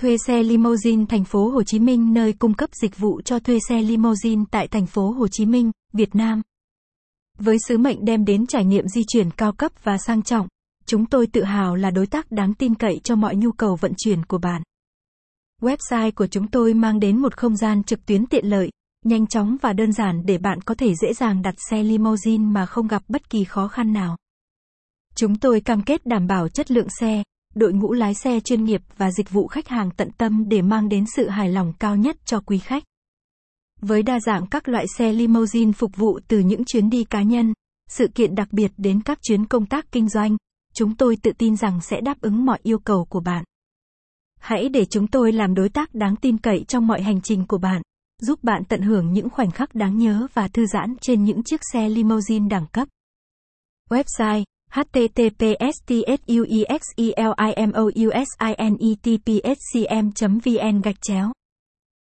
Thuê xe limousine thành phố Hồ Chí Minh nơi cung cấp dịch vụ cho thuê xe limousine tại thành phố Hồ Chí Minh, Việt Nam. Với sứ mệnh đem đến trải nghiệm di chuyển cao cấp và sang trọng, chúng tôi tự hào là đối tác đáng tin cậy cho mọi nhu cầu vận chuyển của bạn. Website của chúng tôi mang đến một không gian trực tuyến tiện lợi, nhanh chóng và đơn giản để bạn có thể dễ dàng đặt xe limousine mà không gặp bất kỳ khó khăn nào. Chúng tôi cam kết đảm bảo chất lượng xe, đội ngũ lái xe chuyên nghiệp và dịch vụ khách hàng tận tâm để mang đến sự hài lòng cao nhất cho quý khách. Với đa dạng các loại xe limousine phục vụ từ những chuyến đi cá nhân, sự kiện đặc biệt đến các chuyến công tác kinh doanh, chúng tôi tự tin rằng sẽ đáp ứng mọi yêu cầu của bạn. Hãy để chúng tôi làm đối tác đáng tin cậy trong mọi hành trình của bạn, giúp bạn tận hưởng những khoảnh khắc đáng nhớ và thư giãn trên những chiếc xe limousine đẳng cấp. Website https tsuexelimousinetpscm vn gạch chéo.